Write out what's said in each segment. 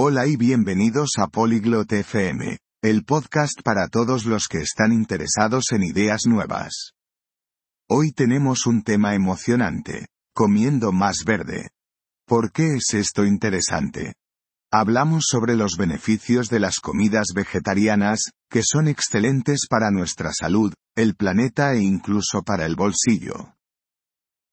Hola y bienvenidos a Polyglot FM, el podcast para todos los que están interesados en ideas nuevas. Hoy tenemos un tema emocionante, comiendo más verde. ¿Por qué es esto interesante? Hablamos sobre los beneficios de las comidas vegetarianas, que son excelentes para nuestra salud, el planeta e incluso para el bolsillo.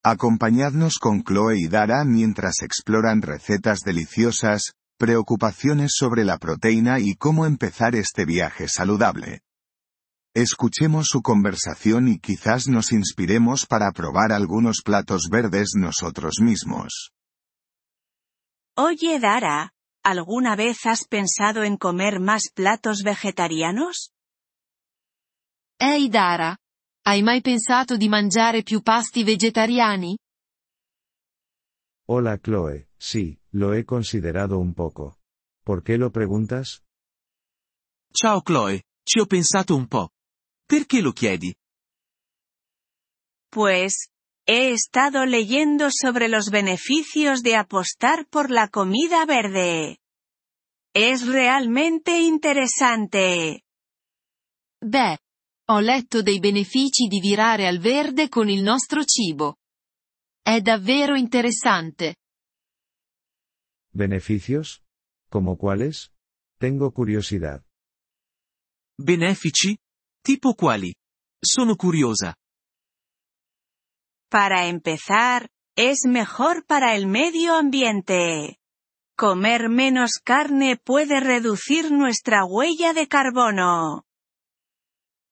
Acompañadnos con Chloe y Dara mientras exploran recetas deliciosas, preocupaciones sobre la proteína y cómo empezar este viaje saludable. Escuchemos su conversación y quizás nos inspiremos para probar algunos platos verdes nosotros mismos. Oye Dara, ¿alguna vez has pensado en comer más platos vegetarianos? Ehi Dara, hai mai pensato di mangiare più pasti vegetariani? Hola Chloe, sí, lo he considerado un poco. ¿Por qué lo preguntas? Ciao Chloe, ci ho pensato un po'. Perché lo chiedi? Pues, he estado leyendo sobre los beneficios de apostar por la comida verde. Es realmente interesante. Beh, ho letto dei benefici di virare al verde con il nostro cibo. È davvero interessante. ¿Beneficios? ¿Como cuáles? Tengo curiosidad. Benefici? Tipo quali? Sono curiosa. Para empezar, es mejor para el medio ambiente. Comer menos carne puede reducir nuestra huella de carbono.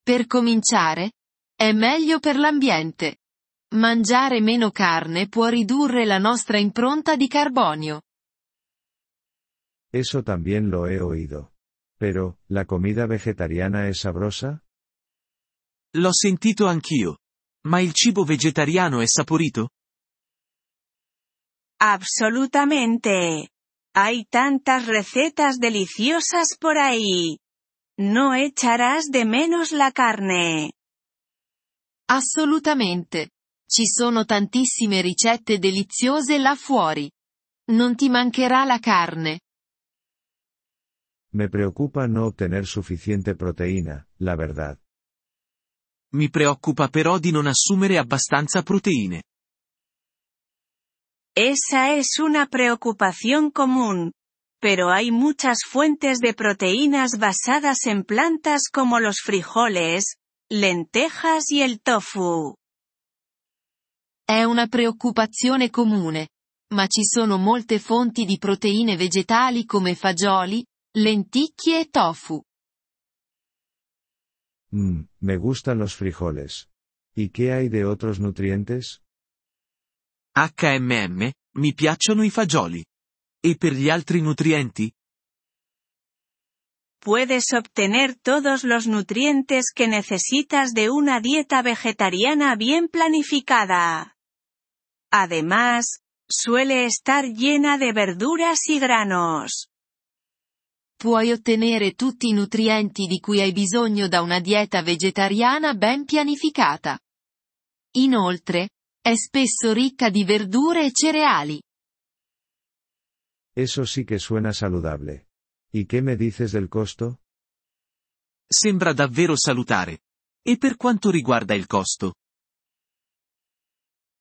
Per cominciare, è meglio per l'ambiente. Mangiare meno carne può ridurre la nostra impronta di carbonio. Eso también lo he oído. Pero, ¿la comida vegetariana es sabrosa? L'ho sentito anch'io. Ma il cibo vegetariano è saporito? Absolutamente. Hay tantas recetas deliciosas por ahí. No echarás de menos la carne. Assolutamente. Ci sono tantissime ricette deliziose là fuori. Non ti mancherà la carne. Me preocupa no obtener suficiente proteína, la verdad. Mi preoccupa però di non assumere abbastanza proteine. Esa es una preocupación común. Pero hay muchas fuentes de proteínas basadas en plantas como los frijoles, lentejas y el tofu. È una preoccupazione comune. Ma ci sono molte fonti di proteine vegetali come fagioli, lenticchie e tofu. Mmm, me gustan los frijoles. ¿Y qué hay de otros nutrientes? HMM, mi piacciono i fagioli. E per gli altri nutrienti? Puedes obtener todos los nutrientes que necesitas de una dieta vegetariana bien planificada. Además, suele estar llena de verduras y granos. Puoi ottenere tutti i nutrienti di cui hai bisogno da una dieta vegetariana ben pianificata. Inoltre, è spesso ricca di verdure e cereali. Eso sí que suena saludable. ¿Y qué me dices del costo? Sembra davvero salutare. E per quanto riguarda il costo?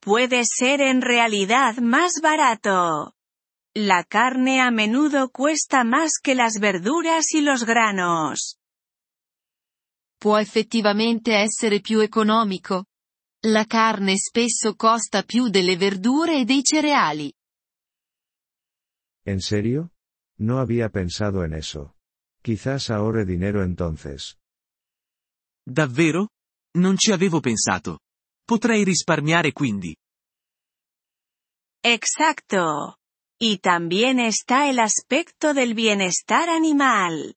Puede ser en realidad más barato. La carne a menudo cuesta más que las verduras y los granos. Può effettivamente essere più economico. La carne spesso costa più delle verdure e dei cereali. ¿En serio? No había pensado en eso. Quizás ahorre dinero entonces. Davvero? Non ci avevo pensato. Potrei risparmiare quindi. Exacto. Y también está el aspecto del bienestar animal.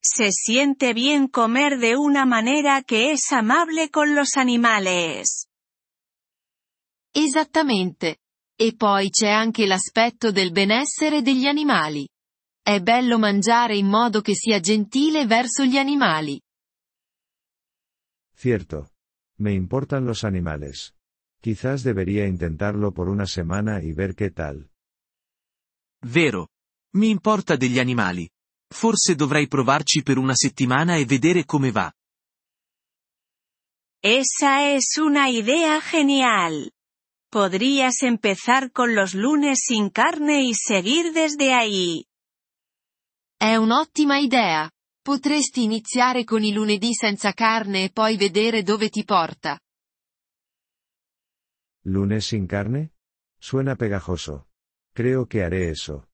Se siente bien comer de una manera que es amable con los animales. Esattamente. E poi c'è anche l'aspetto del benessere degli animali. È bello mangiare in modo che sia gentile verso gli animali. Cierto. Me importan los animales. Quizás debería intentarlo por una semana y ver qué tal. Vero. Mi importa degli animali. Forse dovrei provarci per una settimana e vedere come va. Esa es una idea genial. Podrías empezar con los lunes sin carne y seguir desde ahí. È un'ottima idea. Potresti iniziare con i lunedì senza carne e poi vedere dove ti porta. ¿Lunes sin carne? Suena pegajoso. Creo que haré eso.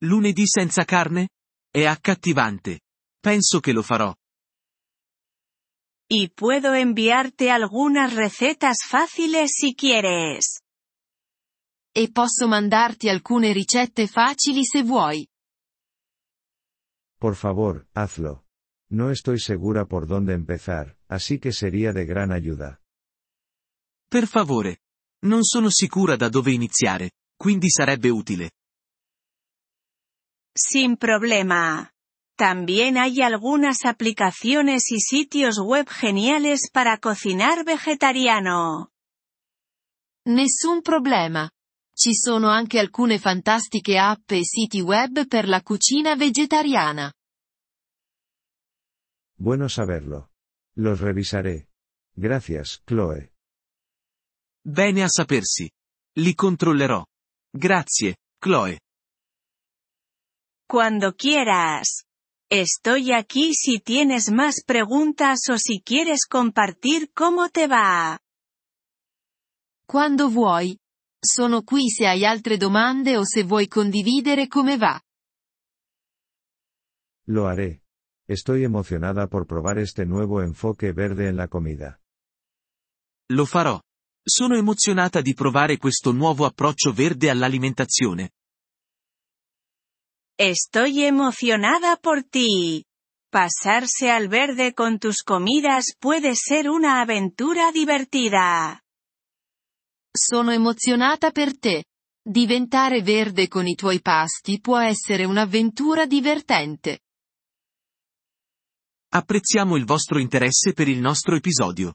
Lunedì senza carne? È accattivante. Penso che lo farò. Y puedo enviarte algunas recetas fáciles si quieres. E posso mandarti alcune ricette facili se vuoi. Por favor, hazlo. No estoy segura por dónde empezar, así que sería de gran ayuda. Per favore. Non sono sicura da dove iniziare, quindi sarebbe utile. Sin problema. También hay algunas aplicaciones y sitios web geniales para cocinar vegetariano. Nessun problema. Ci sono anche alcune fantastiche app e siti web per la cucina vegetariana. Bueno saberlo. Los revisaré. Gracias, Chloe. Bene a sapersi. Li controllerò. Grazie, Chloe. Cuando quieras. Estoy aquí si tienes más preguntas o si quieres compartir cómo te va. Quando vuoi. Sono qui se hai altre domande o se vuoi condividere come va. Lo haré. Estoy emocionada por probar este nuevo enfoque verde en la comida. Lo farò. Sono emozionata di provare questo nuovo approccio verde all'alimentazione. Estoy emocionada por ti. Pasarse al verde con tus comidas puede ser una aventura divertida. Sono emozionata per te. Diventare verde con i tuoi pasti può essere un'avventura divertente. Apprezziamo il vostro interesse per il nostro episodio.